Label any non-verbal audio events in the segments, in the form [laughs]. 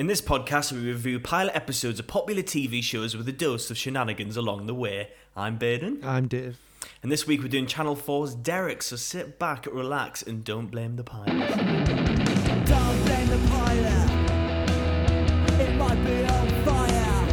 In this podcast, we review pilot episodes of popular TV shows with a dose of shenanigans along the way. I'm Baden, I'm Dave. and this week we're doing Channel 4's Derek, so sit back, relax, and don't blame the pilot. Don't blame the pilot. It might be on fire.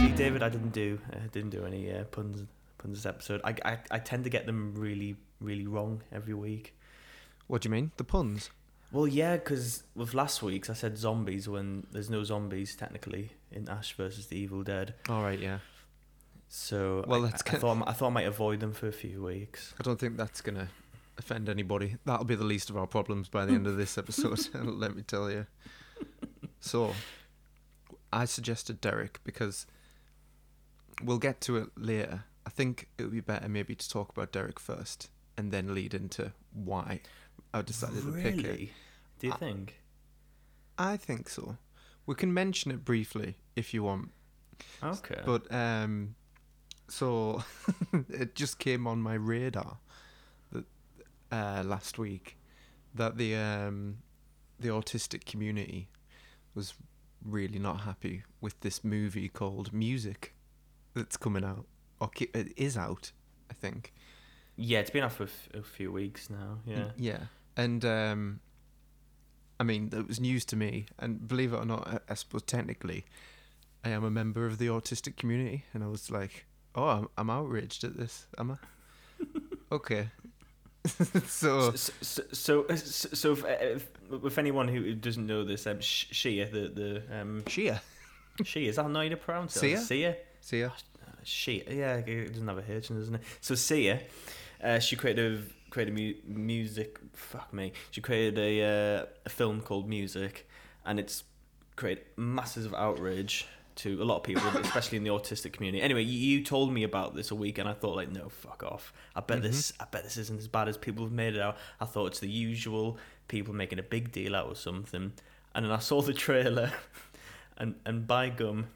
See, David, I didn't do uh, didn't do any uh, puns puns this episode. I, I I tend to get them really really wrong every week. What do you mean? The puns? Well, yeah, because with last week's I said zombies when there's no zombies technically in Ash versus the Evil Dead. All right, yeah. So Well, I, that's I, I thought I thought I might avoid them for a few weeks. I don't think that's gonna offend anybody. That'll be the least of our problems by the end of this episode. [laughs] let me tell you. So, I suggested Derek because we'll get to it later. I think it would be better maybe to talk about Derek first and then lead into why I decided to pick it. Really? Do you I- think? I think so. We can mention it briefly if you want, Okay. But um, so [laughs] it just came on my radar that uh, last week that the um, the autistic community was really not happy with this movie called Music that's coming out or it is out, I think. yeah, it's been out for a, f- a few weeks now. Yeah. Yeah. And um, I mean, it was news to me. And believe it or not, I, I suppose technically, I am a member of the autistic community. And I was like, oh, I'm, I'm outraged at this. Am I? [laughs] okay. [laughs] so, So, so, so, so, so if, if, if anyone who doesn't know this, um, Sh- Shia, the the um, Shia. Shia, is that how you pronounce it? Sia? Sia. See Shia, yeah, it doesn't have a a H, doesn't it? So Sia, uh, she created a, created mu- music. Fuck me, she created a uh, a film called Music, and it's created masses of outrage to a lot of people, [coughs] especially in the autistic community. Anyway, you, you told me about this a week, and I thought like, no, fuck off. I bet this, I bet this isn't as bad as people have made it out. I thought it's the usual people making a big deal out of something, and then I saw the trailer, [laughs] and and by gum,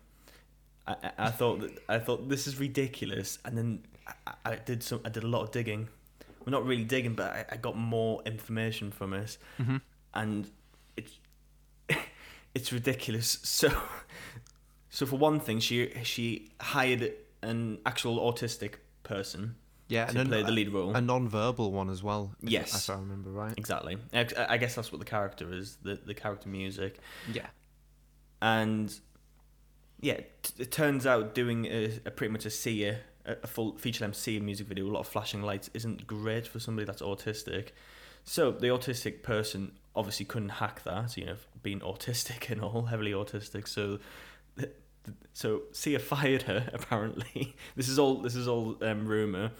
I, I- thought that I thought this is ridiculous, and then I, I did some. I did a lot of digging. Well, not really digging, but I, I got more information from it, Mm-hmm. and it's [laughs] it's ridiculous. So, [laughs] so for one thing, she she hired an actual autistic person Yeah, to play the lead role. a non-verbal one as well. Yes. If I remember right. exactly. I, I guess that's what the character is. The the character music. Yeah. and yeah, t- it turns out doing a, a pretty much a Sia, a, full feature length Sia music video, a lot of flashing lights, isn't great for somebody that's autistic. So the autistic person obviously couldn't hack that, you know, being autistic [laughs] and all, heavily autistic. So, so Sia fired her. [laughs] Apparently, this is all this is all um, rumor,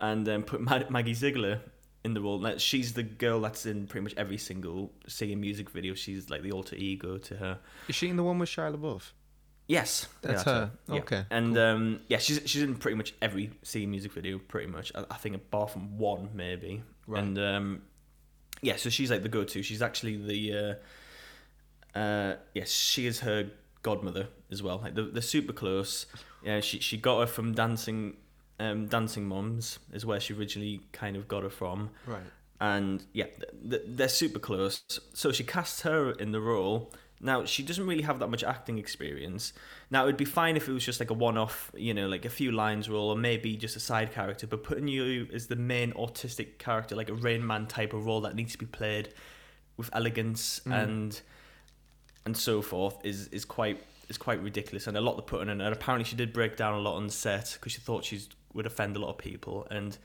and um, put Mag- Maggie Ziegler in the role. Now, she's the girl that's in pretty much every single Sia music video. She's like the alter ego to her. Is she in the one with Shia LaBeouf? Yes, That's yeah, her. Yeah. Okay, and cool. um, yeah, she's she's in pretty much every Sia music video, pretty much. I, I think apart from one, maybe. Right. And um, yeah, so she's like the go-to. She's actually the uh, uh, yes, she is her godmother as well. Like they're, they're super close. Yeah, she she got her from dancing. Um, dancing moms is where she originally kind of got her from Right. and yeah, th- th- they're super close. So she casts her in the role. Now she doesn't really have that much acting experience. Now it would be fine if it was just like a one-off, you know, like a few lines role, or maybe just a side character. But putting you as the main autistic character, like a Rain Man type of role that needs to be played with elegance Mm. and and so forth, is is quite is quite ridiculous. And a lot to put in. And apparently she did break down a lot on set because she thought she would offend a lot of people. And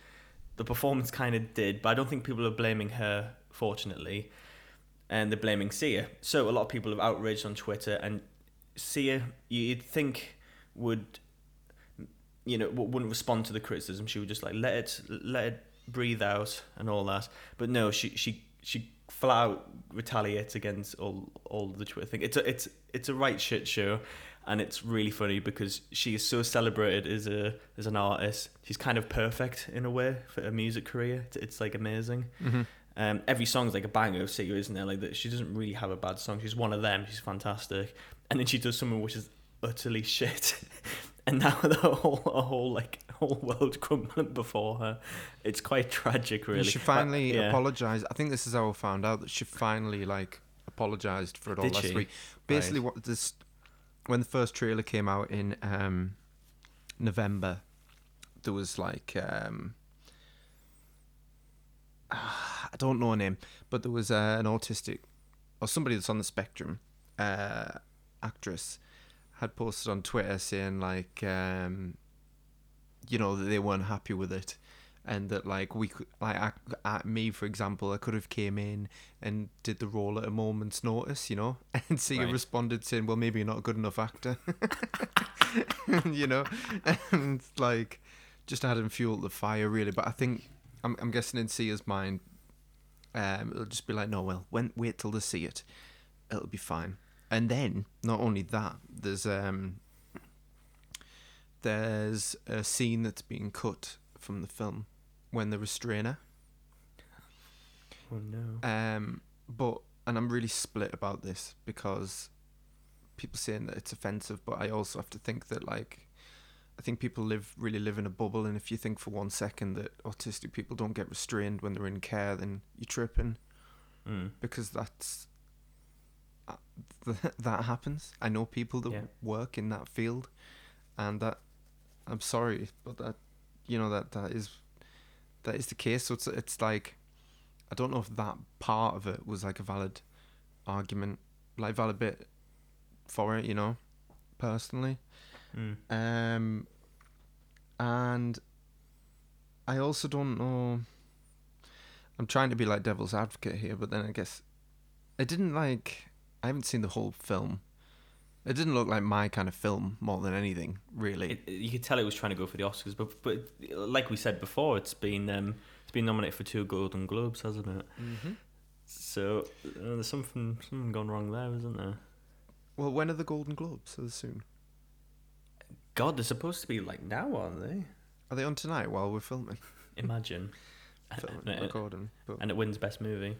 the performance kind of did, but I don't think people are blaming her, fortunately, and they're blaming Sia. So a lot of people have outraged on Twitter, and Sia, you'd think would, you know, wouldn't respond to the criticism. She would just like let it let it breathe out and all that. But no, she she she flat out retaliates against all all the Twitter thing. It's a it's it's a right shit show. And it's really funny because she is so celebrated as a as an artist. She's kind of perfect in a way for a music career. It's, it's like amazing. Mm-hmm. Um, every song's like a banger of Sia, isn't there? Like that, she doesn't really have a bad song. She's one of them. She's fantastic, and then she does something which is utterly [laughs] shit, and now [laughs] the whole a whole like whole world crumbling before her. It's quite tragic, really. She But, finally yeah. apologized. I think this is how I found out that she finally like apologized for it all Did last she? week. Basically, Right. what this when the first trailer came out in um, November, there was like um, I don't know her name, but there was uh, an autistic or somebody that's on the spectrum uh, actress had posted on Twitter saying like um, you know that they weren't happy with it and that like we could like I, I, me for example I could have came in and did the role at a moment's notice you know? [laughs] And Sia Right. responded saying well maybe you're not a good enough actor. [laughs] You know? [laughs] And like just adding fuel to the fire really. But I think I'm, I'm guessing in Sia's mind um, it'll just be like no well when wait till they see it. It'll be fine. And then not only that there's um there's a scene that's being cut from the film when the restrainer Oh no. um but and i'm really split about this because people saying that it's offensive but i also have to think that like i think people live really live in a bubble and if you think for one second that autistic people don't get restrained when they're in care then you're tripping Mm. because that's uh, th- [laughs] that happens. I know people that Yeah. work in that field, and that I'm sorry, but that you know that that is that is the case. So it's it's like I don't know if that part of it was like a valid argument, like valid bit for it. You know, personally. Mm. Um, and I also don't know. I'm trying to be like devil's advocate here, but then I guess I didn't like. I haven't seen the whole film. It didn't look like my kind of film more than anything, really. It, you could tell it was trying to go for the Oscars, but but like we said before, it's been um, it's been nominated for two Golden Globes, hasn't it? mm-hmm. So uh, there's something something gone wrong there, isn't there? Well, when are the Golden Globes? So soon? God, they're supposed to be like now, aren't they? Are they on tonight while we're filming, Imagine. [laughs] filming and, recording? But and it wins best movie.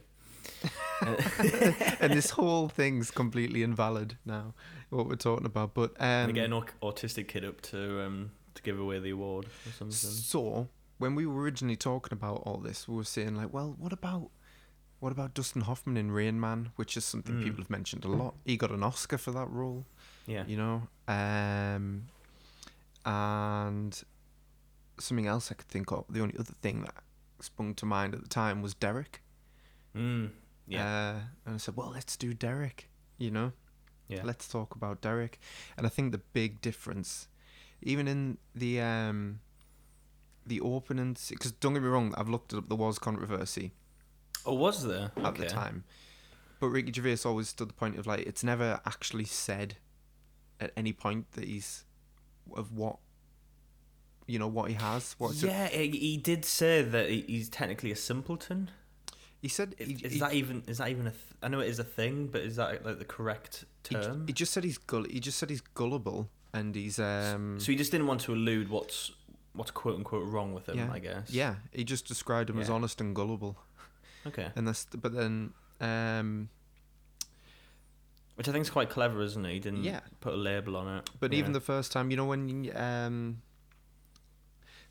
[laughs] and this [laughs] whole thing's completely invalid now. What we're talking about, but um, they get an autistic kid up to um to give away the award or something. So when we were originally talking about all this, we were saying like, well, what about what about Dustin Hoffman in Rain Man, which is something Mm. people have mentioned a lot. He got an Oscar for that role, Yeah. you know. Um, and something else I could think of. The only other thing that sprung to mind at the time was Derek. Mm. Yeah. Uh, and I said, well, let's do Derek, you know. yeah. Let's talk about Derek. And I think the big difference, even in the um, the opening, because don't get me wrong, I've looked up. There was controversy oh, was there at the time, but Ricky Gervais always stood the point of like it's never actually said at any point that he's of what you know what he has. What's Yeah, he, he did say that he's technically a simpleton. he said. Is, he, is he- that even is that even a? Th- I know it is a thing, but is that like the correct term? he just said he's gull. He just said he's gullible and he's um. so he just didn't want to allude what's what's quote unquote wrong with him. Yeah. I guess. yeah, he just described him as honest and gullible, Okay. and that's. But then, um, Which I think is quite clever, isn't it? He didn't Yeah. put a label on it. But Yeah. even the first time, you know, when you, um,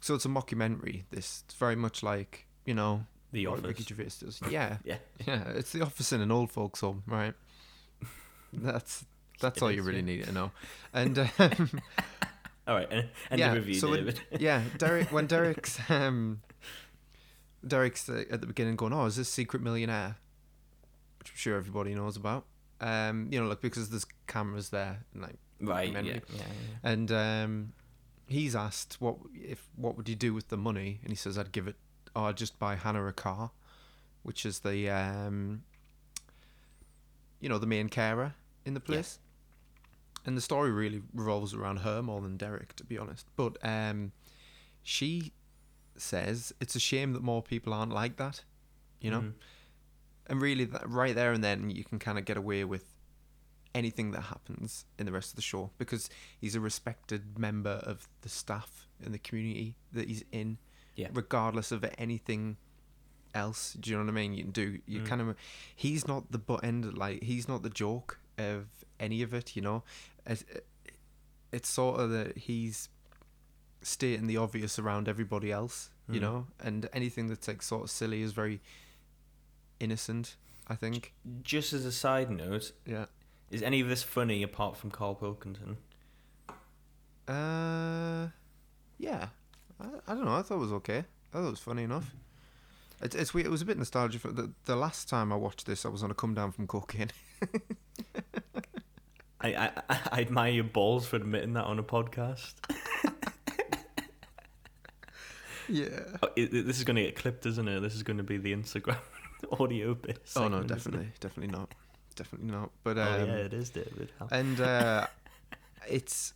so it's a mockumentary. This it's very much like you know the what office. Ricky Gervais does. Yeah, [laughs] Yeah. yeah. It's the office in an old folks' home, right? [laughs] That's that's It all you is, really yeah. need to know. And [laughs] um, All right. End yeah, of review, so when- David. yeah, Derek when Derek's um, Derek's uh, at the beginning going, "Oh, is this Secret Millionaire?" Which I'm sure everybody knows about. Um, you know, like because there's cameras there, and like right. Yeah. documentary. Yeah. yeah. And um, he's asked what if what would you do with the money, and he says I'd give it, or I'd just buy Hannah a car, which is the um, you know, the main carer in the place. And the story really revolves around her more than Derek, to be honest. But um, she says it's a shame that more people aren't like that, you know. Mhm. And really, that, right there and then, you can kind of get away with anything that happens in the rest of the show because he's a respected member of the staff in the community that he's in, Yeah. regardless of anything else. Do you know what I mean? You can do. You Mm. kind of. He's not the butt end. Like he's not the joke of any of it. You know, it's, it's sort of that he's stating the obvious around everybody else, you Mm. know, and anything that's like sort of silly is very innocent. I think. Just as a side note, Yeah. is any of this funny apart from Carl Pilkington? Uh, yeah. I, I don't know. I thought it was okay. I thought it was funny enough. It's it's weird. It was a bit nostalgic. For the the last time I watched this, I was on a come down from cocaine. [laughs] I, I, I admire your balls for admitting that on a podcast. [laughs] yeah. Oh, it, it- this is going to get clipped, isn't it? This is going to be the Instagram [laughs] audio bit. Oh no, segment, isn't it? definitely, definitely not, definitely not. But um, Oh yeah, it is, David. How- and uh, [laughs] it's.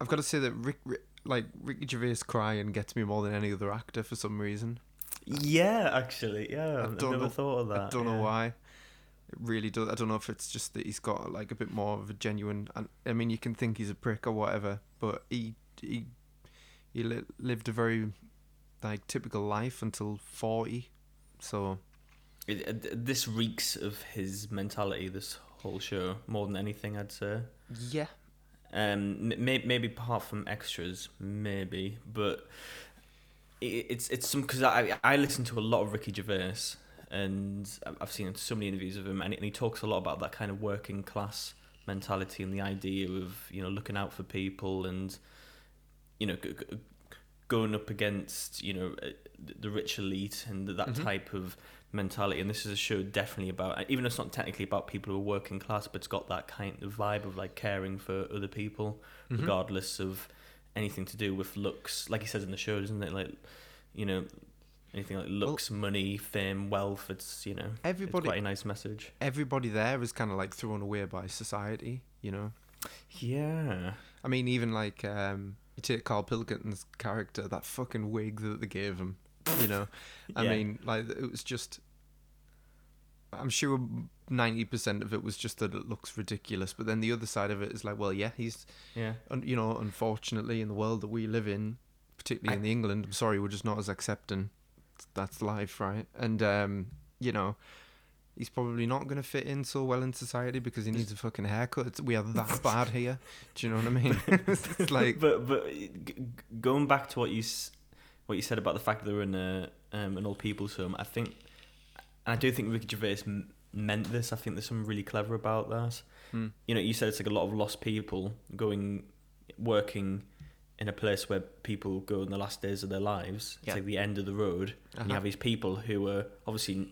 I've got to say that Rick, Rick, like Ricky Gervais crying gets me more than any other actor for some reason. Yeah, actually, yeah. I I've never know- thought of that. I don't yeah. know why. It really does. I don't know if it's just that he's got like a bit more of a genuine. and- I mean, you can think he's a prick or whatever, but he he he li- lived a very like typical life until forty. So It, it, this reeks of his mentality. This whole show, more than anything, I'd say. yeah, Um, m- may, maybe apart from extras, maybe, but it, it's it's some because I I listen to a lot of Ricky Gervais, and I've- I've seen so many interviews of him, and, and he talks a lot about that kind of working class mentality and the idea of you know looking out for people and you know g- g- going up against you know uh, the rich elite and that Mhm. type of mentality and this is a show definitely about even though it's not technically about people who are working class but it's got that kind of vibe of like caring for other people Mhm. regardless of anything to do with looks like he says in the show isn't it like you know anything like looks money fame wealth it's you know everybody it's quite a nice message everybody there is kind of like thrown away by society. You know, yeah I mean, even like um, you take Carl Pilkington's character, that fucking wig that they gave him. You know, [laughs] I Yeah. mean, like it was just. I'm sure ninety percent of it was just that it looks ridiculous, but then the other side of it is like, well, yeah, he's, yeah un- you know, unfortunately in the world that we live in, particularly in the England, I'm sorry, we're just not as accepting. That's life, right? And um, you know, he's probably not going to fit in so well in society because he needs a fucking haircut. We are that [laughs] bad here. Do you know what I mean? [laughs] it's like, but but going back to what you what you said about the fact that they're in a um, an old people's home, I think, and I do think Ricky Gervais m- meant this. I think there's something really clever about that. hmm, You know, you said it's like a lot of lost people going working in a place where people go in the last days of their lives. It's Yeah. like the end of the road. And you Uh-huh. have these people who are obviously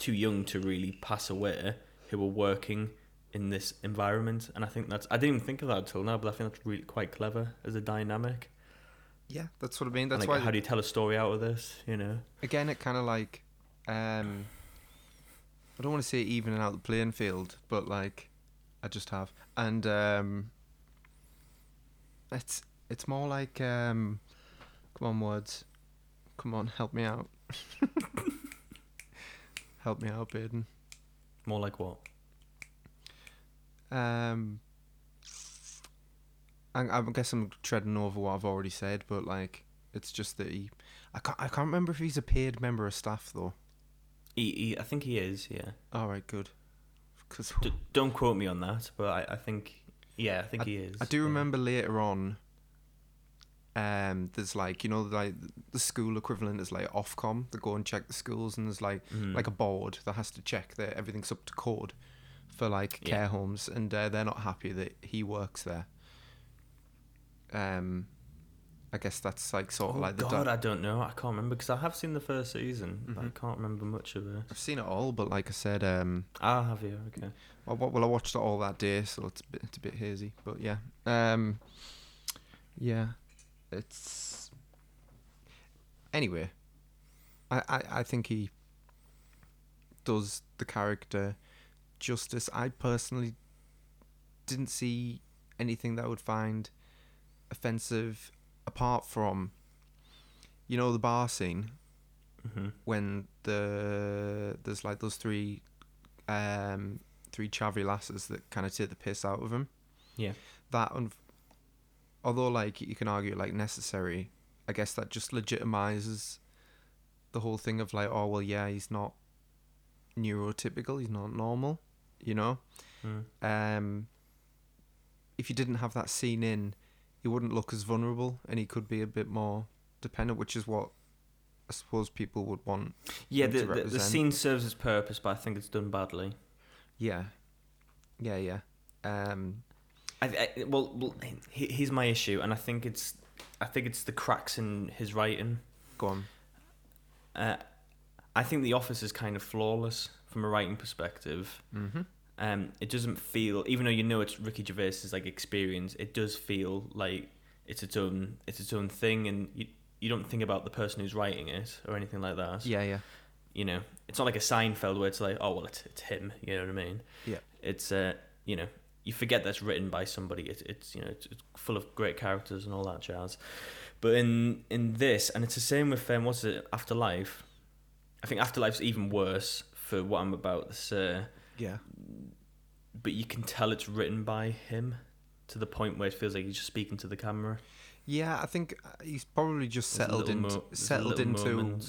too young to really pass away, who are working in this environment. And I think that's I didn't even think of that until now, but I think that's really quite clever as a dynamic. yeah, that's what I mean. That's like, why how do you tell a story out of this? You know, again, it kind of like, um, I don't want to say evening out the playing field, but like, I just have, and um, it's it's more like, um, come on, words, come on, help me out, [laughs] help me out, Baden. more like what? Um, I, I guess I'm treading over what I've already said, but like, it's just that he, I can't, I can't remember if he's a paid member of staff though. He, he, I think he is. Yeah. All right, good. Because D- don't quote me on that, but I, I think yeah, I think he is. I do yeah. remember later on. Um, there's like you know like the school equivalent is like Ofcom. They go and check the schools, and there's like Mm. like a board that has to check that everything's up to code for like Yeah. care homes, and uh, they're not happy that he works there. Um, I guess that's like sort of oh like the. God, di- I don't know. I can't remember because I have seen the first season, but I Mhm. can't remember much of it. I've seen it all, but like I said, um, Ah, have you? Okay. Well, well, well, I watched it all that day, so it's a bit, it's a bit hazy. But yeah, um, yeah, it's anyway. I, I, I think he does the character justice. I personally didn't see anything that I would find offensive apart from, you know, the bar scene hmm when the there's like those three um three chavvy lasses that kind of take the piss out of him Yeah. that un- although like you can argue like necessary i guess that just legitimizes the whole thing of like oh well yeah he's not neurotypical he's not normal you know Mm. um if you didn't have that scene in he wouldn't look as vulnerable, and he could be a bit more dependent, which is what I suppose people would want. Yeah, the, the, the scene serves its purpose, but I think it's done badly. Yeah, yeah, yeah. Um, I, I well, well, he, here's my issue, and I think it's, I think it's the cracks in his writing. go on. Uh, I think The Office is kind of flawless from a writing perspective. Mm-hmm. Um, it doesn't feel, even though you know it's Ricky Gervais's like experience, it does feel like it's its own, it's its own thing, and you you don't think about the person who's writing it or anything like that. Yeah, yeah, You know, it's not like a Seinfeld where it's like, oh well, it's it's him. You know what I mean? Yeah. It's uh, you know, you forget that's written by somebody. It's it's you know, it's, it's full of great characters and all that jazz. But in in this, and it's the same with um, what's it, Afterlife. I think Afterlife's even worse for what I'm about to say. yeah. But you can tell it's written by him to the point where it feels like he's just speaking to the camera. Yeah, I think uh, he's probably just settled into mo- settled into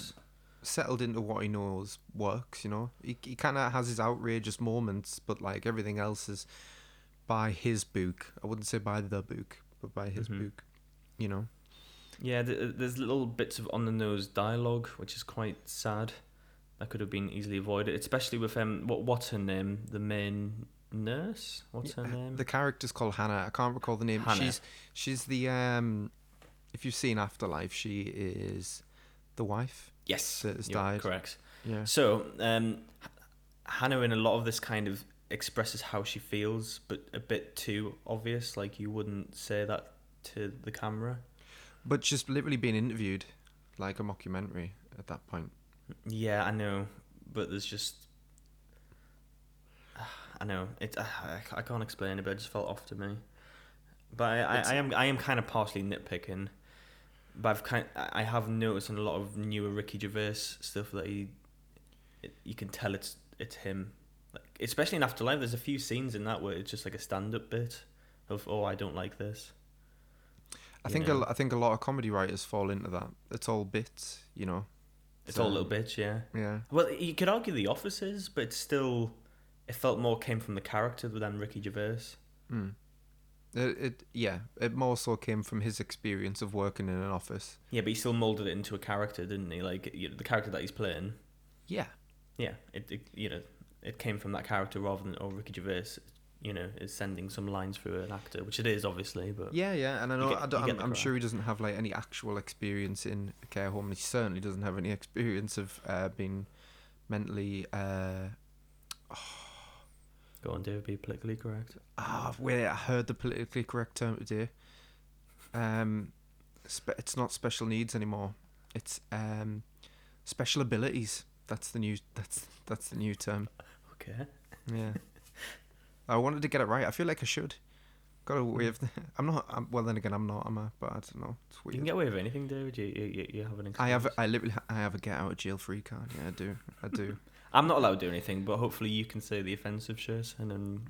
settled into what he knows works. You know, he he kind of has his outrageous moments, but like everything else is by his book. I wouldn't say by the book, but by his Mhm. book. You know. Yeah, th- there's little bits of on the nose dialogue, which is quite sad. That could have been easily avoided, especially with um, what what's her name, the main nurse. What's her name? The character's called Hannah. I can't recall the name. Hannah. She's she's the um. If you've seen Afterlife, she is the wife. yes, that has died. correct. Yeah. So, um, Hannah in a lot of this kind of expresses how she feels, but a bit too obvious. Like you wouldn't say that to the camera. But just literally being interviewed, like a mockumentary at that point. Yeah, I know, but there's just. [sighs] I know it. I, I can't explain it, but it just felt off to me. But I, I, I am I am kind of partially nitpicking. But I've kind I have noticed in a lot of newer Ricky Gervais stuff that he, it, you can tell it's it's him. Especially in Afterlife, there's a few scenes in that where it's just like a stand-up bit of oh I don't like this. I You think know. a, I think a lot of comedy writers fall into that. It's all bits, you know. It's all little bits, yeah. Yeah. Well, you could argue the offices, but it's still, it felt more came from the character than Ricky Gervais. Mm. It, it yeah. It more so came from his experience of working in an office. Yeah, but he still molded it into a character, didn't he? Like you know, the character that he's playing. Yeah. Yeah, it, it you know it came from that character rather than oh Ricky Gervais, you know, is sending some lines through an actor, which it is obviously, but Yeah, yeah, and I know get, I don't, I'm, I'm sure he doesn't have like any actual experience in a care home. He certainly doesn't have any experience of uh, being mentally. Uh, go on, David, be politically correct. ah, wait, I heard the politically correct term today. Um, spe- it's not special needs anymore. It's um, special abilities. That's the new. That's that's the new term. Okay. Yeah. I wanted to get it right. I feel like I should. Got a way of. [laughs] I'm not. I'm, well, then again, I'm not. Am I? But I don't know. It's You can get away with anything, David. You you, you, have an. I have. I literally. I have a get out of jail free card. Yeah, I do. I do. [laughs] I'm not allowed to do anything, but hopefully you can say the offensive shit, and then,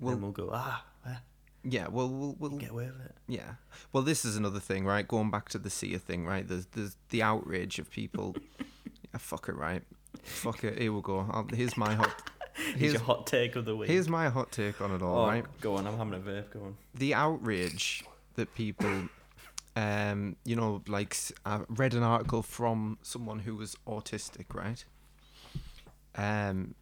Well, then we'll go ah, eh, yeah. Well, we'll. we'll get away with it. yeah. Well, this is another thing, right? Going back to the Sia thing, right? There's there's the outrage of people. [laughs] yeah, fuck it, right? Fuck it. Here we go. I'll, here's my hot. [laughs] Here's your hot take of the week. here's my hot take on it all, oh, right? go on. I'm having a vape. Go on. the outrage that people um you know like i read an article from someone who was autistic right um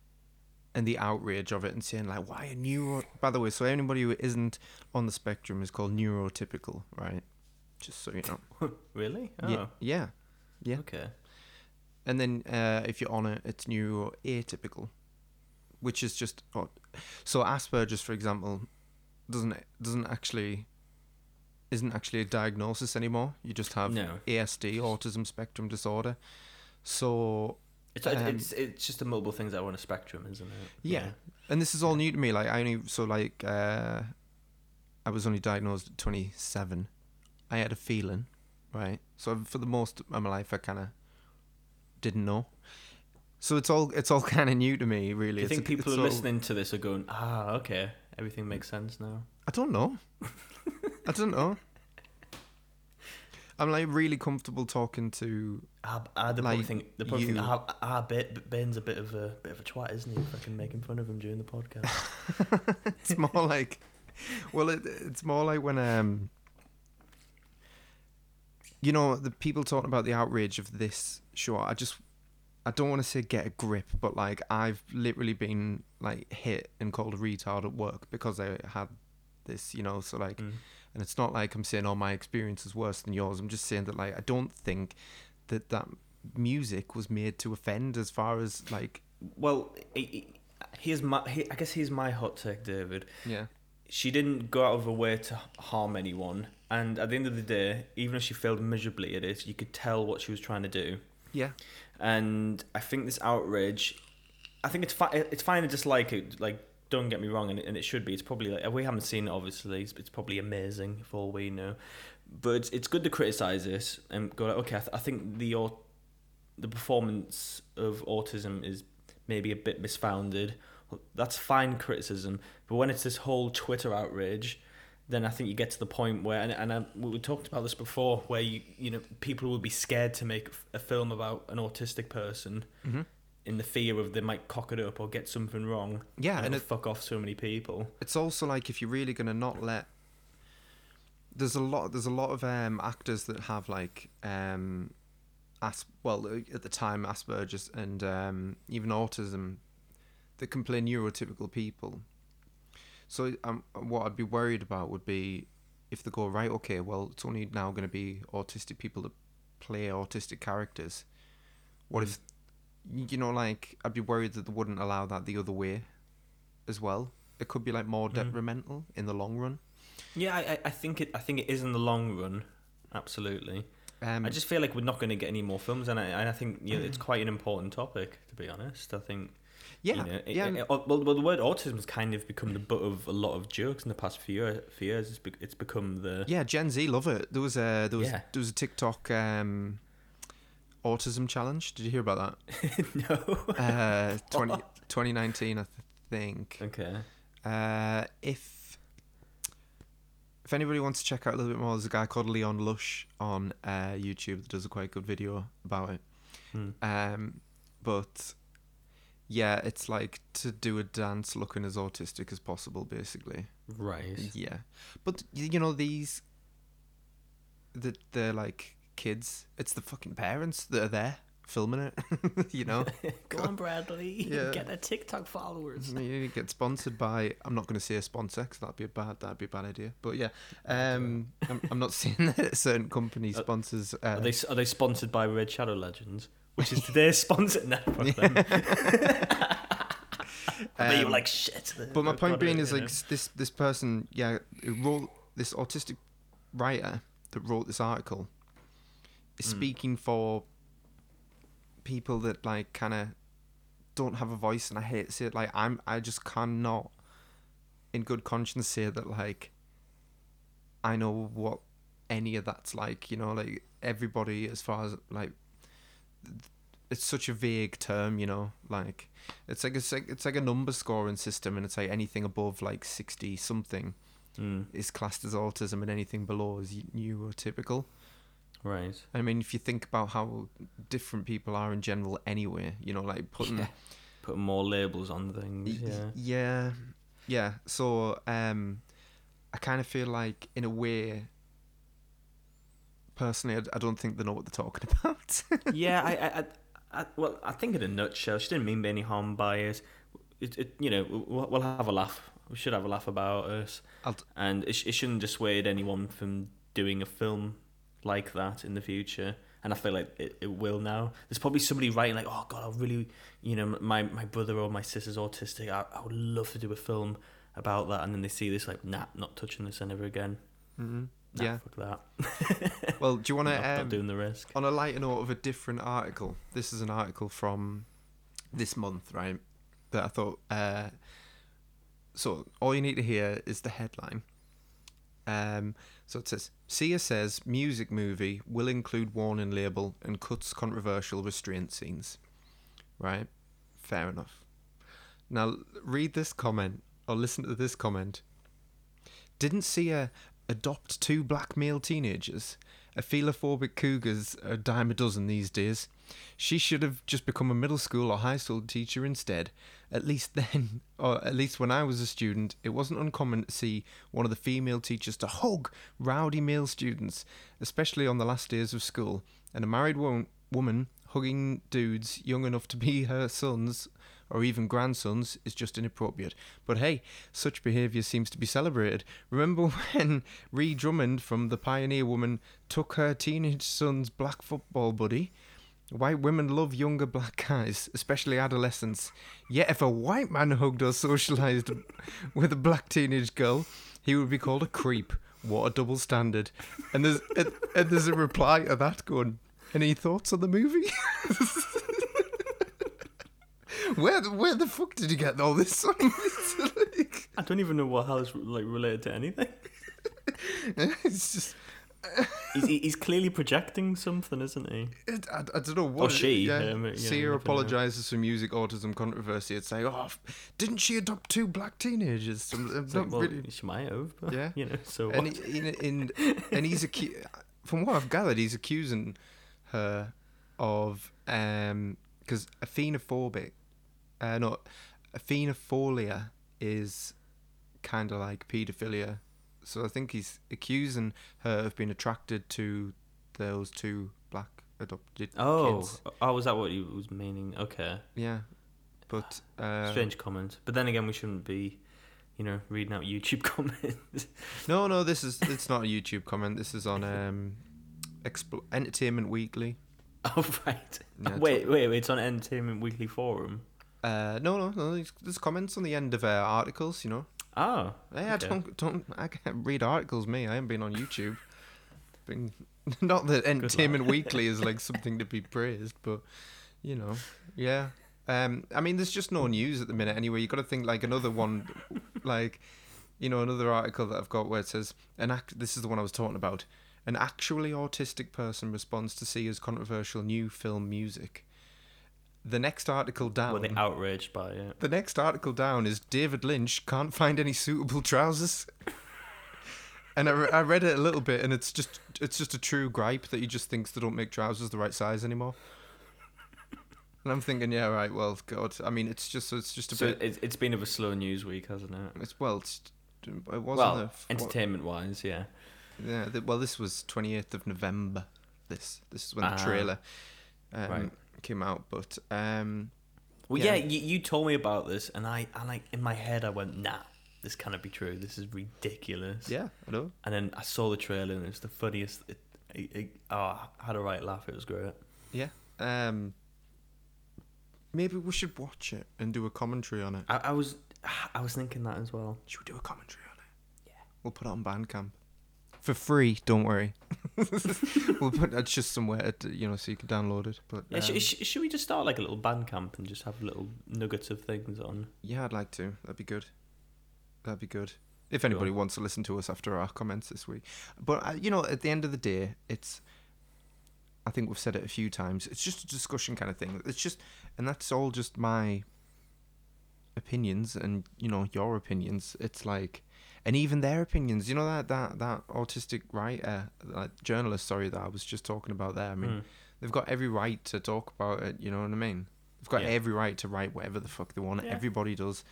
and the outrage of it and saying like why a neuro by the way so anybody who isn't on the spectrum is called neurotypical right just so you know [laughs] Really? Oh. yeah yeah yeah. Okay. and then uh if you're on it it's neuroatypical which is just oh, so asperger's for example doesn't doesn't actually isn't actually a diagnosis anymore. You just have No. ASD autism spectrum disorder. So It's Um, it's it's just the multiple things that are on a spectrum, isn't it? yeah. and this is all new to me. Like I only so like uh I was only diagnosed at 27 I had a feeling right? So for the most of my life I kind of didn't know so it's all it's all [laughs] kind of new to me really Do you think a- people it's are sort of- listening to this are going, ah, okay, everything makes sense now? I don't know. [laughs] I don't know. I'm like really comfortable talking to. Ah, ah the Like think the probably think you. ah Ben- Ben's a bit of a bit of a twat, isn't he? Fucking making fun of him during the podcast. [laughs] It's more like, well, it, it's more like when um, you know, the people talking about the outrage of this show. I just, I don't want to say get a grip, but like I've literally been like hit and called a retard at work because I had this, you know. So like, Mm. and it's not like I'm saying oh my experience is worse than yours. I'm just saying that like I don't think that that music was made to offend as far as like Well, here's my. I guess here's my hot take, David. yeah She didn't go out of her way to harm anyone, and at the end of the day, even if she failed miserably at it, you could tell what she was trying to do. Yeah and I think this outrage, I think it's fine. It's fine to dislike it. Like, don't get me wrong, and and it should be. It's probably like we haven't seen it. Obviously, it's, it's probably amazing for all we know. But it's, it's good to criticize this and go like, okay, I, th- I think the au- the performance of autism is maybe a bit misfounded. That's fine criticism, but when it's this whole Twitter outrage, then I think you get to the point where, and, and I, we talked about this before, where you you know people would be scared to make a film about an autistic person Mhm. in the fear of they might cock it up or get something wrong. Yeah, and, and it- fuck off so many people. it's also like if you're really gonna not let there's a lot there's a lot of um actors that have like um as well at the time asperger's and um even autism that can play neurotypical people so um, what i'd be worried about would be if they go right okay well it's only now going to be autistic people that play autistic characters what if you know like i'd be worried that they wouldn't allow that the other way as well it could be like more Mhm. detrimental in the long run Yeah, I, I- think it. I think it is in the long run. Absolutely. um I just feel like we're not going to get any more films, and I, and I think you know, it's quite an important topic. To be honest, I think. Yeah You know, yeah it- it- well, well, the word autism has kind of become the butt of a lot of jokes in the past few year- few years. It's, be, it's become the Yeah, Gen Z love it. There was a there was Yeah. there was a TikTok um, autism challenge. Did you hear about that? [laughs] no. Uh, [laughs] 20, 2019, I think. okay. Uh, if if anybody wants to check out a little bit more, there's a guy called Leon Lush on uh, YouTube that does a quite good video about it. Hmm. Um, but yeah, it's like to do a dance looking as autistic as possible, basically. Right. Yeah, but you know these, that they're like kids. It's the fucking parents that are there filming it. [laughs] you know, [laughs] Go on, Bradley. [laughs] Yeah. Get the TikTok followers. you get sponsored by. I'm not going to say a sponsor because that'd be a bad that'd be a bad idea. But yeah, um, I'm, I'm not saying that a certain company Uh, sponsors. Uh, Are they are they sponsored by Raid Shadow Legends, which is today's sponsor? [laughs] No, fuck them. but you were Um, like shit. But my point being is like s- this this person, yeah, who wrote this autistic writer that wrote this article is Mm. speaking for people that like kind of don't have a voice, and I hate to say it. Like I'm, I just cannot, in good conscience, say that like I know what any of that's like. You know, like everybody, as far as like. It's such a vague term, you know. Like, it's like it's like it's like a number scoring system, and it's like anything above like sixty something Mm, is classed as autism, and anything below is neurotypical. right. I mean, if you think about how different people are in general, anyway, you know, like putting Yeah. Put more labels on things. Yeah. yeah, yeah. So, um, I kind of feel like, in a way, personally, I, I don't think they know what they're talking [laughs] about. yeah, I, I, I, well, I think in a nutshell, she didn't mean any harm by it. It, it you know, we'll, we'll have a laugh. We should have a laugh about us, I'll and it, it shouldn't dissuade anyone from doing a film like that in the future. And I feel like it, it will now. There's probably somebody writing like, "Oh God, I really, you know, my my brother or my sister's autistic. I, I would love to do a film about that." And then they see this like, "Nah, not touching this ever again." Mhm. Nah, Yeah. fuck that. [laughs] Well, do you want [laughs] to? not Um, doing the risk. on a lighter note of a different article, this is an article from this month, right? That I thought. Uh, so all you need to hear is the headline. Um, so it says Sia says music movie will include warning label and cuts controversial restraint scenes. Right, fair enough. Now read this comment or listen to this comment. Didn't Sia adopt two black male teenagers? Aphelophobic cougars are a dime a dozen these days. She should have just become a middle school or high school teacher instead. At least [laughs] then, or at least when I was a student, it wasn't uncommon to see one of the female teachers to hug rowdy male students, especially on the last days of school. And a married wo- woman hugging dudes young enough to be her sons or even grandsons is just inappropriate. But hey, such behaviour seems to be celebrated. Remember [laughs] when Ree Drummond from The Pioneer Woman took her teenage son's black football buddy? White women love younger black guys, especially adolescents. Yet if a white man hugged or socialised with a black teenage girl, he would be called a creep. What a double standard. And there's and, and there's a reply to that going, any thoughts on the movie? [laughs] where the, where the fuck did you get all this [laughs] I don't even know what hell is like related to anything. [laughs] it's just He's, he's clearly projecting something, isn't he? It, I, I don't know what. Or she, Yeah. um, Sia apologizes for music autism controversy. It's like, oh, didn't she adopt two black teenagers? [laughs] I'm like, not well, really- she might have, but, Yeah. you know, so And, what? he, in, in, and he's acu- from what I've gathered, he's accusing her of um because aphenophobic, uh, no, aphenophilia is kind of like paedophilia. So I think he's accusing her of being attracted to those two black adopted Oh, kids. oh, was that what he was meaning? Okay, Yeah, but uh, strange comment. But then again, we shouldn't be, you know, reading out YouTube [laughs] comments. No, no, this is it's not a YouTube comment. This is on um, Expl- Entertainment Weekly. [laughs] oh right. Yeah, wait, wait, wait. It's on Entertainment Weekly forum. Uh, no, no, no. There's, comments on the end of uh, articles. You know. Oh, Hey, I okay. don't, don't, I can't read articles. Me, I haven't been on YouTube. been, [laughs] not that Entertainment Weekly is like something to be praised, but you know, yeah. Um, I mean, there's just no news at the minute. Anyway, you got to think like another one, like, you know, another article that I've got where it says an act. This is the one I was talking about. An actually autistic person responds to Sia's controversial new film music. The next article down. Were they outraged by it? The next article down is David Lynch can't find any suitable trousers. And I, re- I read it a little bit, and it's just it's just a true gripe that he just thinks they don't make trousers the right size anymore. And I'm thinking, yeah, right. Well, God, I mean, it's just it's just a So bit. it's, it's been of a slow news week, hasn't it? It's well, it's, it wasn't well, f- entertainment wise, yeah. Yeah, th- well, this was 28th of November. This this is when the Ah, trailer um, right. Came out. But um, Well, Yeah. yeah, you, you told me about this, and I, I like in my head, I went, nah, this cannot be true. This is ridiculous. yeah, I know. And then I saw the trailer, and it was the funniest. It, it, it, oh, I had a right laugh. It was great. Yeah. Um, maybe we should watch it and do a commentary on it. I, I was, I was thinking that as well. Should we do a commentary on it? Yeah. We'll put it on Bandcamp for free. Don't worry. [laughs] we'll put it's just somewhere to, you know so you can download it. But Yeah, sh- um, sh- should we just start like a little band camp and just have little nuggets of things on? yeah, I'd like to. That'd be good. That'd be good. If anybody wants to listen to us after our comments this week, but uh, you know, at the end of the day, it's. I think we've said it a few times. It's just a discussion kind of thing. It's just, and that's all just my opinions and you know your opinions. It's like, and even their opinions. You know that that that autistic writer, that journalist. Sorry, that I was just talking about there. I mean, Mm. they've got every right to talk about it. You know what I mean? They've got Yeah. every right to write whatever the fuck they want. Yeah. Everybody does.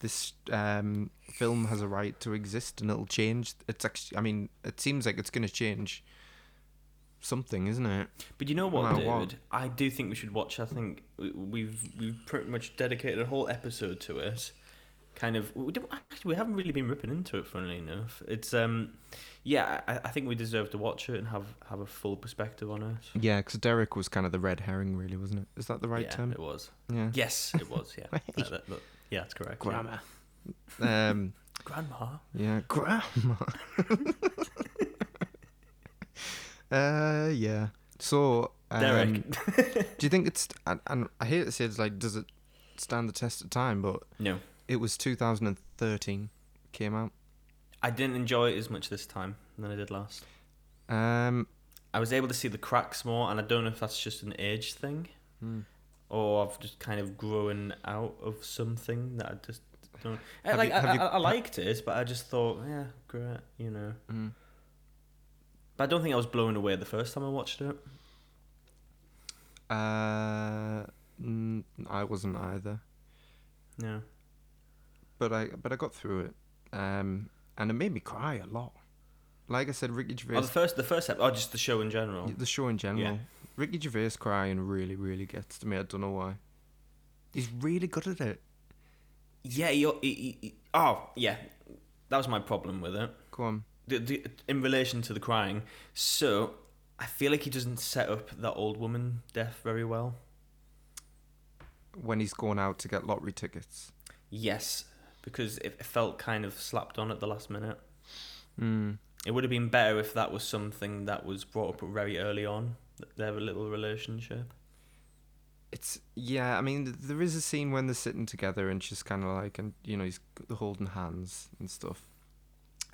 This um, film has a right to exist, and it'll change. It's actually, I mean, it seems like it's going to change something, isn't it? But you know what, David? what? I do think we should watch. I think we- we've we've pretty much dedicated a whole episode to it. Kind of, we don't, actually we haven't really been ripping into it. Funnily enough, it's um, yeah, I, I think we deserve to watch it and have have a full perspective on it. Yeah, because Derek was kind of the red herring, really, wasn't it? Is that the right yeah, term? it was. Yeah. Yes, it was. Yeah, [laughs] That- that- that- yeah, that's correct. Grandma. Um. [laughs] Grandma. Yeah, grandma. [laughs] uh, yeah. So, um, Derek. [laughs] do you think it's? And, and I hate to say it's like, does it stand the test of time? But no, it was 2013 came out. I didn't enjoy it as much this time than I did last. Um, I was able to see the cracks more, and I don't know if that's just an age thing. hmm. or I've just kind of grown out of something that I just don't. I, like you- I, I, I liked it, but I just thought, yeah, great, you know. Mm. But I don't think I was blown away the first time I watched it. Uh, I wasn't either, No. but I but I got through it. Um, and it made me cry a lot. Like I said, Ricky Gervais, Oh, the first, the first episode, oh, just the show in general. the show in general, Yeah. Ricky Gervais crying really, really gets to me. I don't know why. He's really good at it. Yeah, he, he, he, oh, yeah. That was my problem with it. Go on. The, the, in relation to the crying, so I feel like he doesn't set up that old woman death very well. When he's gone out to get lottery tickets. Yes, because it, it felt kind of slapped on at the last minute. Mm. It would have been better if that was something that was brought up very early on, th- their little relationship. It's yeah. I mean, there is a scene when they're sitting together and she's kind of like, and you know, he's holding hands and stuff.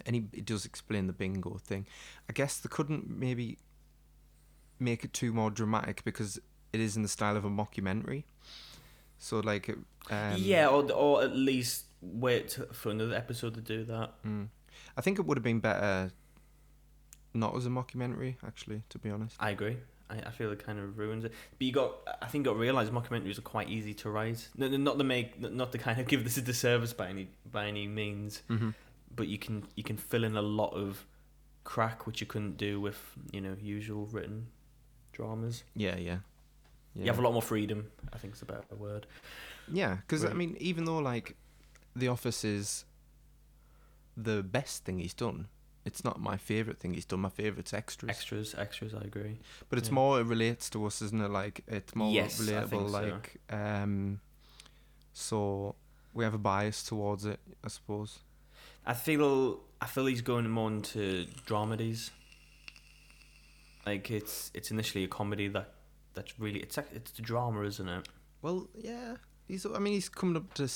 And he, he does explain the bingo thing. I guess they couldn't maybe make it too more dramatic because it is in the style of a mockumentary. So like, um, yeah, or, or at least wait for another episode to do that. mm. I think it would have been better not as a mockumentary, actually. To be honest. I agree. I, I feel it kind of ruins it. But you got, I think, got realised mockumentaries are quite easy to write. No, no, not to make, not to kind of [laughs] give this a disservice by any by any means. Mm-hmm. But you can you can fill in a lot of crack which you couldn't do with you know usual written dramas. Yeah, yeah. yeah. You have a lot more freedom. I think is a better word. Yeah, because I mean, even though like The Office is the best thing he's done, it's not my favorite thing he's done. My favorite's extras. Extras, extras. I agree. but it's yeah. more it relates to us, isn't it? Like it's more Yes, relatable. so. like um, so we have a bias towards it, I suppose. I feel I feel he's going more into dramedies. Like it's it's initially a comedy that that's really it's it's a drama, isn't it? Well, yeah, he's. I mean, he's coming up to.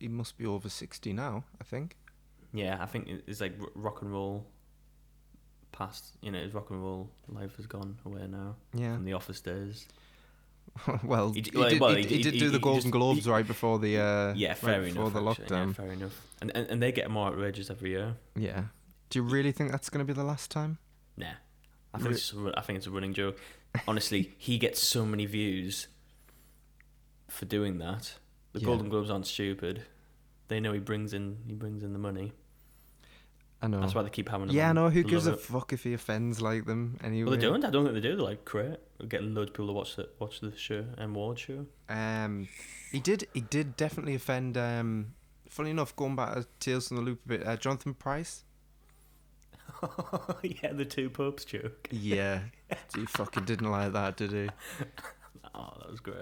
He must be over sixty now. I think. Yeah, I think it's like rock and roll. Past, you know, his rock and roll life has gone away now Yeah. from the office days. [laughs] well, He he, did, well, he, he, did do the Golden just- Globes right before the. Uh, yeah, right fair before enough. the lockdown. Yeah, fair enough. And, and and they get more outrageous every year. Yeah. Do you really think that's going to be the last time? Nah, I think Re- it's I think it's a running joke. Honestly, [laughs] he gets so many views for doing that. The Yeah. Golden Globes aren't stupid. They know he brings in he brings in the money. I know. That's why they keep having him. yeah, I know. Who gives a it. fuck if he offends like them anyway? Well, they don't. I don't think they do. They're like great. Getting loads of people to watch the watch the show and Ward show. Um, he did. He did definitely offend. Um, funny enough, going back to Tales from the Loop a bit, uh, Jonathan Pryce. [laughs] yeah, the two popes joke. Yeah, [laughs] he fucking didn't like that, did he? [laughs] Oh, that was great.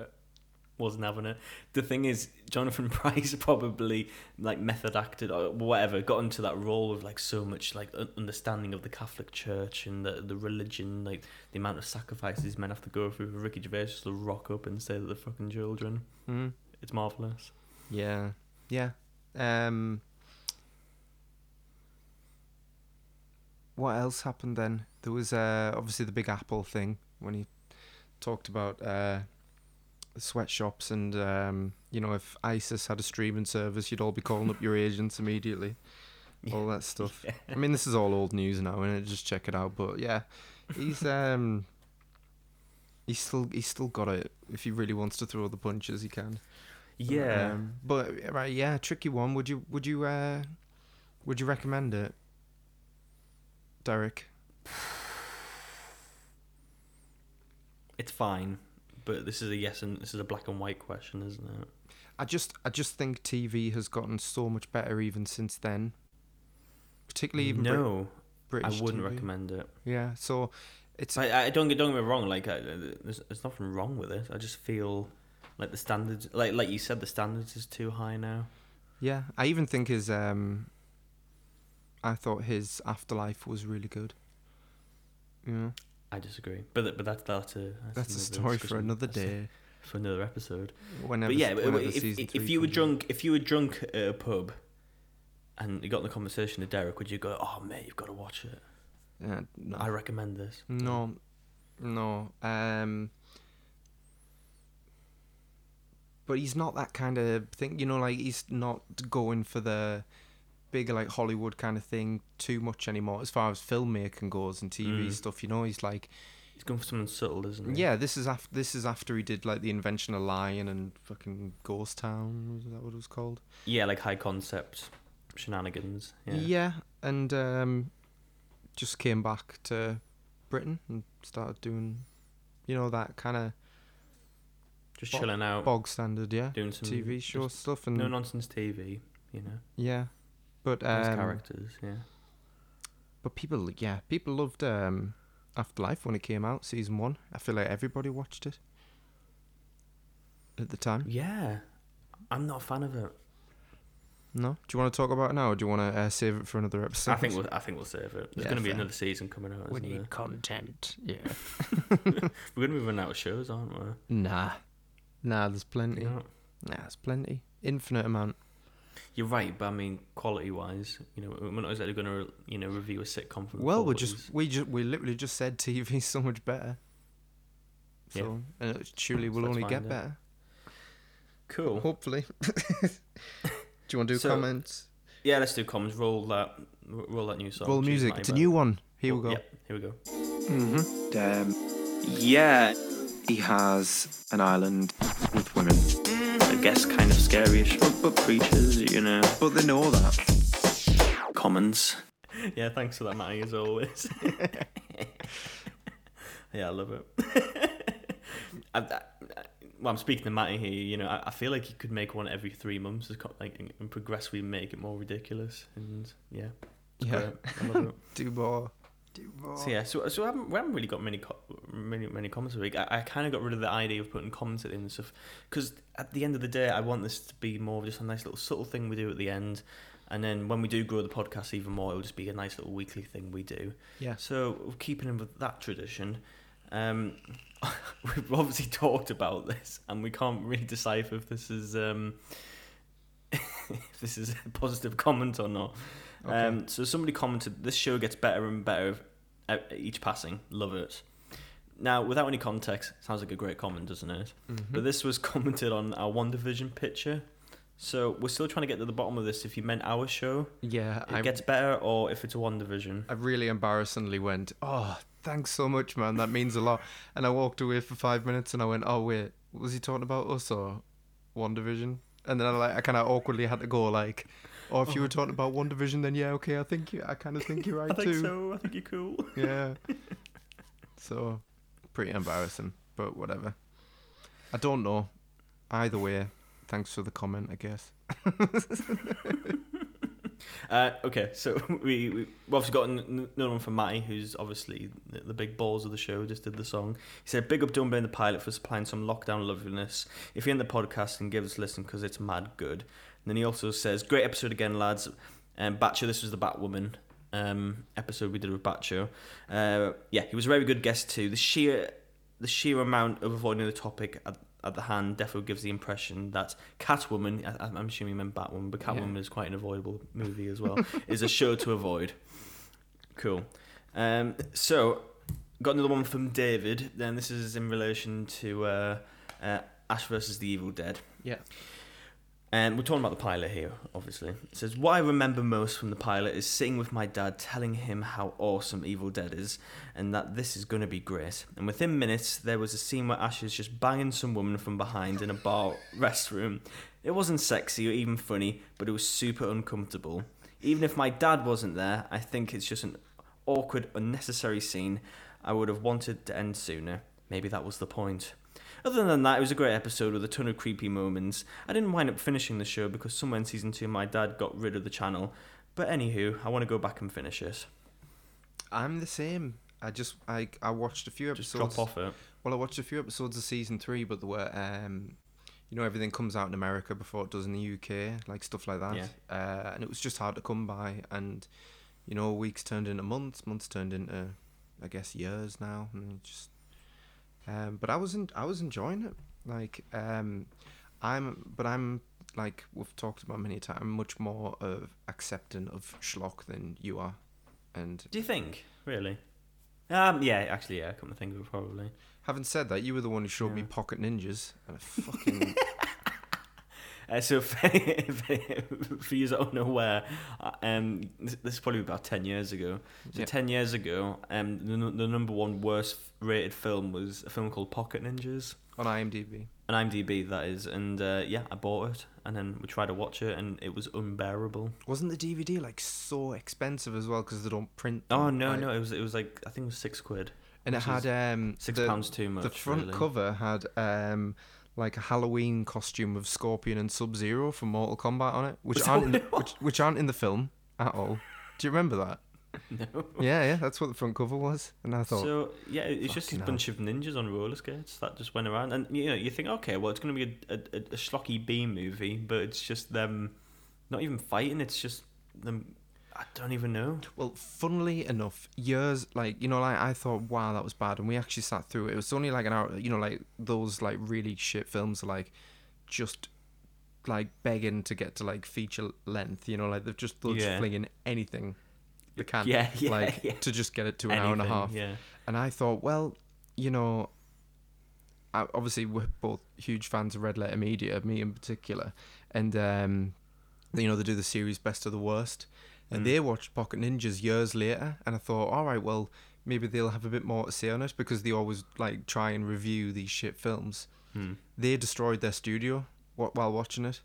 Wasn't having it. The thing is, Jonathan [laughs] Pryce probably like method acted or whatever, got into that role with like so much like understanding of the Catholic Church and the the religion, like the amount of sacrifices men have to go through. For Ricky Gervais just to rock up and say that they're fucking children. Mm. It's marvelous. Yeah, yeah. Um, what else happened then? There was uh, obviously the Big Apple thing when he talked about uh, sweatshops and um, you know if ISIS had a streaming service, you'd all be calling up your [laughs] agents immediately. All that stuff. [laughs] Yeah. I mean, this is all old news now, and just check it out. But yeah, he's [laughs] um, he's still he's still got it. If he really wants to throw the punches, he can. Yeah. Um, but right, yeah, tricky one. Would you would you uh would you recommend it, Derek? [sighs] it's fine, but this is a yes and this is a black and white question, isn't it? I just I just think TV has gotten so much better even since then. Particularly even Brit- no, British. I wouldn't TV. recommend it. Yeah, so it's I, I don't get don't get me wrong. Like, I, there's, there's nothing wrong with it. I just feel like the standards, like like you said, the standards is too high now. yeah. I even think his um. I thought his afterlife was really good. You know, I disagree, but th- but that's that's a that's a story for another That's a- day. for another episode. Whenever, but yeah, whenever if, if, if you were comes out. drunk, if you were drunk at a pub, and you got in the conversation with Derek, would you go, "Oh mate, you've got to watch it. yeah, no. I recommend this." No, no. Um, but he's not that kind of thing. You know, like he's not going for the bigger like Hollywood kind of thing too much anymore as far as filmmaking goes and TV Mm. stuff. You know, he's like He's going for something subtle, isn't he? Yeah, this is after this is after he did like the invention of Lying and fucking Ghost Town. Was that what it was called? Yeah, like high concept shenanigans. Yeah. Yeah, and um, just came back to Britain and started doing, you know, that kind of Just chilling out, bog standard, yeah, doing some TV show stuff and no nonsense TV. You know, yeah, but nice um, characters. Yeah. but people, yeah, people loved um, Afterlife when it came out, season one. I feel like everybody watched it at the time. Yeah, I'm not a fan of it. No, do you want to talk about it now, or do you want to uh, save it for another episode? I think we'll I think we'll save it. There's Yeah, going to be fair. another season coming out. we Isn't there? need content. Yeah. [laughs] [laughs] We're going to be running out of shows, aren't we? Nah, nah. There's plenty. Yeah. Nah, there's plenty. Infinite amount. You're right, but I mean, quality-wise, you know, we're not exactly going to, you know, review a sitcom from. Well, we just we just we literally just said TV's so much better. So Yeah. and it surely So will let's only find get it. better. cool. Hopefully. [laughs] do you want to do So- comments? Yeah, let's do comments. Roll that. Roll that new song. Roll music. It's a new one. Here we Oh, go. Yeah, here we go. Mm-hmm. Um, yeah, he has an island with women, I guess kind of scary-ish, but, but creatures, you know. but they know that. Commons. Yeah, thanks for that, Matty, as always. [laughs] yeah, I love it. [laughs] I, I, well, I'm speaking to Matty here. You know, I, I feel like he could make one every three months, as co- like, and progressively make it more ridiculous. And yeah, Yeah. I love it. [laughs] Do more. Do more. So yeah, so so I haven't, we haven't really got many co- many many comments a week. I, I kind of got rid of the idea of putting comments in and stuff because at the end of the day, I want this to be more of just a nice little subtle thing we do at the end, and then when we do grow the podcast even more, it'll just be a nice little weekly thing we do. Yeah. So we're keeping in with that tradition. Um, [laughs] we've obviously talked about this, and we can't really decipher if this is um, if [laughs] this is a positive comment or not. Okay. Um, so somebody commented, "This show gets better and better at each passing. Love it." Now, without any context, sounds like a great comment, doesn't it? Mhm. But this was commented on our One Division picture. So we're still trying to get to the bottom of this. If you meant our show, yeah, it I gets better, or if it's a One Division. I really embarrassingly went, oh, thanks so much, man. That means a lot. And I walked away for five minutes and I went, oh, wait, was he talking about us or One Division? And then I, like, I kind of awkwardly had to go, like, oh, if you were oh. talking about One Division, then yeah, okay, I think you, I kind of think you're [laughs] right I think too. so. I think you're cool. [laughs] Yeah. so, pretty embarrassing, but whatever. I don't know. Either way, thanks for the comment, I guess. [laughs] Uh, okay, so [laughs] we, we we've obviously got another one from Matty, who's obviously the, the big balls of the show, just did the song. He said, Big up and the pilot for supplying some lockdown loveliness. If you're in the podcast, and give us a listen because it's mad good. And then he also says, Great episode again, lads. Um, Batcher, this was the Batwoman um, episode we did with Batcher. Uh, yeah, he was a very good guest too. The sheer the sheer amount of avoiding the topic at, at the hand definitely gives the impression that Catwoman, I, I'm assuming you meant Batwoman, but Catwoman Yeah. is quite an avoidable movie as well, is a show to avoid. Cool. Um, so, got another one from David. Then this is in relation to uh, uh, Ash versus the Evil Dead. Yeah. And we're talking about the pilot here, obviously. It says, What I remember most from the pilot is sitting with my dad telling him how awesome Evil Dead is and that this is going to be great. And within minutes, there was a scene where Ash is just banging some woman from behind in a bar restroom. It wasn't sexy or even funny, but it was super uncomfortable. Even if my dad wasn't there, I think it's just an awkward, unnecessary scene I would have wanted to end sooner. Maybe that was the point. Other than that, it was a great episode with a ton of creepy moments. I didn't wind up finishing the show because somewhere in season two my dad got rid of the channel. But anywho, I want to go back and finish it. I'm the same. I just I I watched a few Just episodes. drop off it. Well, I watched a few episodes of season three, but there were um, you know, everything comes out in America before it does in the UK, like stuff like that. Yeah. Uh, and it was just hard to come by, and you know, weeks turned into months, months turned into, I guess, years now, and just. Um, but I wasn't. I was enjoying it. Like, um, I'm, but I'm like we've talked about many times. I'm much more of accepting of schlock than you are, and Do you think? Really? Um, yeah, actually, yeah, I come to think of it, probably. Having said that, you were the one who showed me Pocket Ninjas, and I [laughs] fucking Uh, so, [laughs] if, if, for you that don't know where, um, this, this is probably about ten years ago. So ten years ago, um, the, the number one worst rated film was a film called Pocket Ninjas. on IMDb. An IMDb that is, and uh, yeah, I bought it, and then we tried to watch it, and it was unbearable. Wasn't the DVD like so expensive as well because they don't print? Oh no, like- no, it was it was like I think it was six quid, And it had um six the, pounds too much. The front really. cover had um like a Halloween costume of Scorpion and Sub Zero from Mortal Kombat on it, which aren't in the, which, which aren't in the film at all. [laughs] Do you remember that? No. Yeah, yeah, that's what the front cover was. And I thought, So yeah, it's just a this bunch of ninjas on roller skates that just went around, and you know you think, okay, well it's gonna be a, a, a, a schlocky B movie, but it's just them not even fighting. It's just them. I don't even know. Well, funnily enough, years like you know, like I thought, wow, that was bad, and we actually sat through it. It was only like an hour. You know, like those like really shit films, are, like just like begging to get to like feature length. You know, like they've just they'll Yeah. just fling in anything they can, Yeah, [laughs] yeah, like yeah. to just get it to an hour and a half. Yeah. And I thought, well, you know, I, obviously we're both huge fans of Red Letter Media, me in particular, and um, you know they do the series Best of the Worst, and Mm. they watched Pocket Ninjas years later, and I thought, all right, well maybe they'll have a bit more to say on it because they always like try and review these shit films. Hmm. They destroyed their studio wh- while watching it.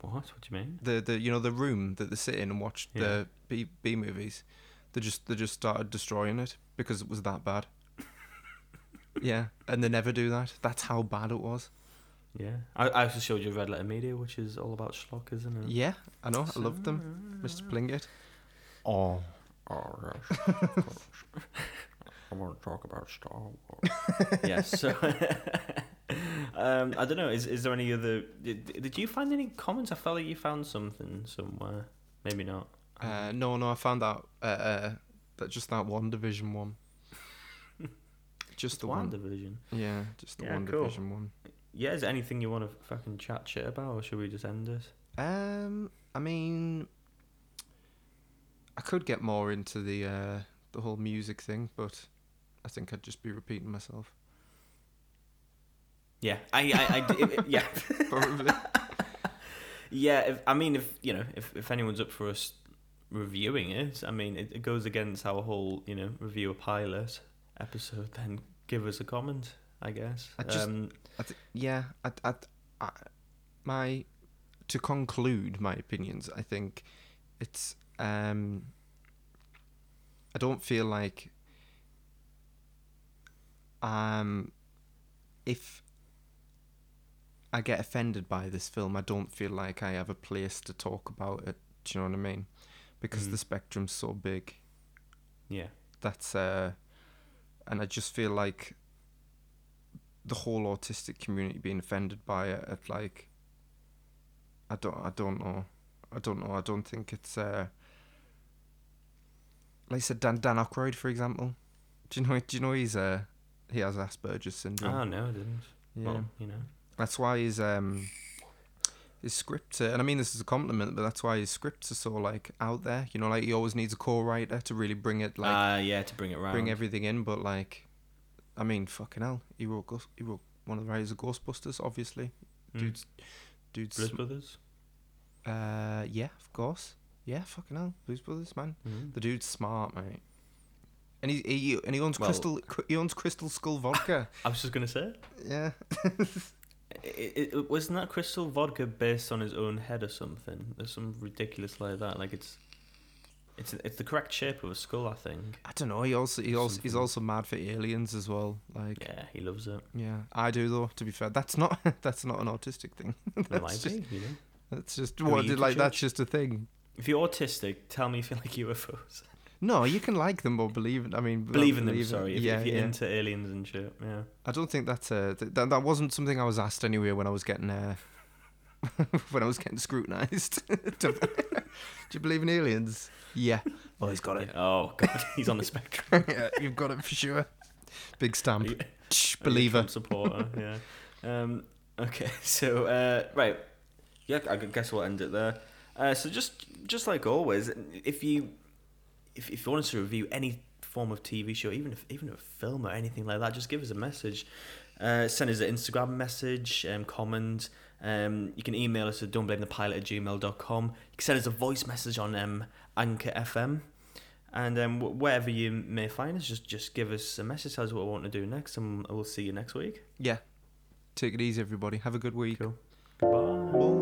What? What do you mean? The the you know the room that they sit in and watch Yeah. the B B movies, they just they just started destroying it because it was that bad. [laughs] yeah, and they never do that. That's how bad it was. Yeah. I, I also showed you Red Letter Media, which is all about schlock, isn't it? Yeah, I know. I loved them, Mr. Plinkett. Oh, Oh, yes. of course. I want to talk about Star Wars. [laughs] yes. So, [laughs] um, I don't know. Is is there any other? Did, did you find any comments? I felt like you found something somewhere. Maybe not. uh, no, no. I found out uh, uh, that just that one division one. [laughs] Just the one. Division. Yeah, just the Yeah, one cool. division one. Yeah. Is there anything you want to fucking chat shit about, or should we just end this? Um, I mean, I could get more into the uh, the whole music thing, but I think I'd just be repeating myself. Yeah. I. I. I if- if- yeah. [laughs] Probably. [laughs] Yeah, if, I mean, if you know, if, if anyone's up for us reviewing it, I mean, it, it goes against our whole, you know, review a pilot episode. Then give us a comment, I guess. I just- um, I th- yeah, I, I, I, my to conclude my opinions, I think it's um, I don't feel like um, if I get offended by this film, I don't feel like I have a place to talk about it. Do you know what I mean? Because Mhm. the spectrum's so big yeah, that's uh and i just feel like the whole autistic community being offended by it at like i don't i don't know i don't know i don't think it's uh like i said dan dan Aykroyd, for example do you know do you know he's uh he has asperger's syndrome oh no, I didn't. yeah Well, you know, that's why his um his scripts are, and I mean this is a compliment, but that's why his scripts are so like out there. You know, like he always needs a co-writer to really bring it like ah, yeah, to bring it around. bring everything in, but like, I mean, fucking hell, he wrote Ghost, he wrote one of the writers of Ghostbusters, obviously. Mm. Dude's, dude's, Blues Brothers. uh, yeah, of course, yeah, fucking hell, Blues Brothers, man. Mm. The dude's smart, mate. And he, he and he owns Well- Crystal, he owns Crystal Skull vodka. [laughs] I was just gonna say, yeah, [laughs] it, it, wasn't that Crystal Vodka based on his own head or something? There's some ridiculous like that. Like it's, it's it's the correct shape of a skull, I think. I don't know. He also, he also, he's also mad for aliens as well. Like, Yeah, he loves it. yeah, I do though. To be fair, that's not, [laughs] that's not an autistic thing. [laughs] That's just, be, you know. that's just what, like, that's just a thing. If you're autistic, tell me if you like [laughs] UFOs. No, you can like them or believe. I mean, Believe in them, believe sorry. If, yeah, if you're yeah. into aliens and shit, yeah. I don't think that's a that that wasn't something I was asked anyway when I was getting uh, [laughs] when I was getting scrutinized. [laughs] Do you believe in aliens? Yeah. Oh, he's got it. Oh god, [laughs] he's on the spectrum. yeah, you've got it for sure. Big stamp. You- believer. Supporter. yeah. Um. Okay. So uh, right. Yeah. I guess we'll end it there. Uh, so just just like always, if you if if you want us to review any form of TV show, even if even a film or anything like that, just give us a message. Uh, send us an Instagram message, um, comment. Um, you can email us at don'tblamethepilot at gmail.com. You can send us a voice message on um, Anchor FM. And um, wh- wherever you may find us, just just give us a message, tell us what we want to do next, and we'll see you next week. Yeah. Take it easy, everybody. Have a good week. Cool.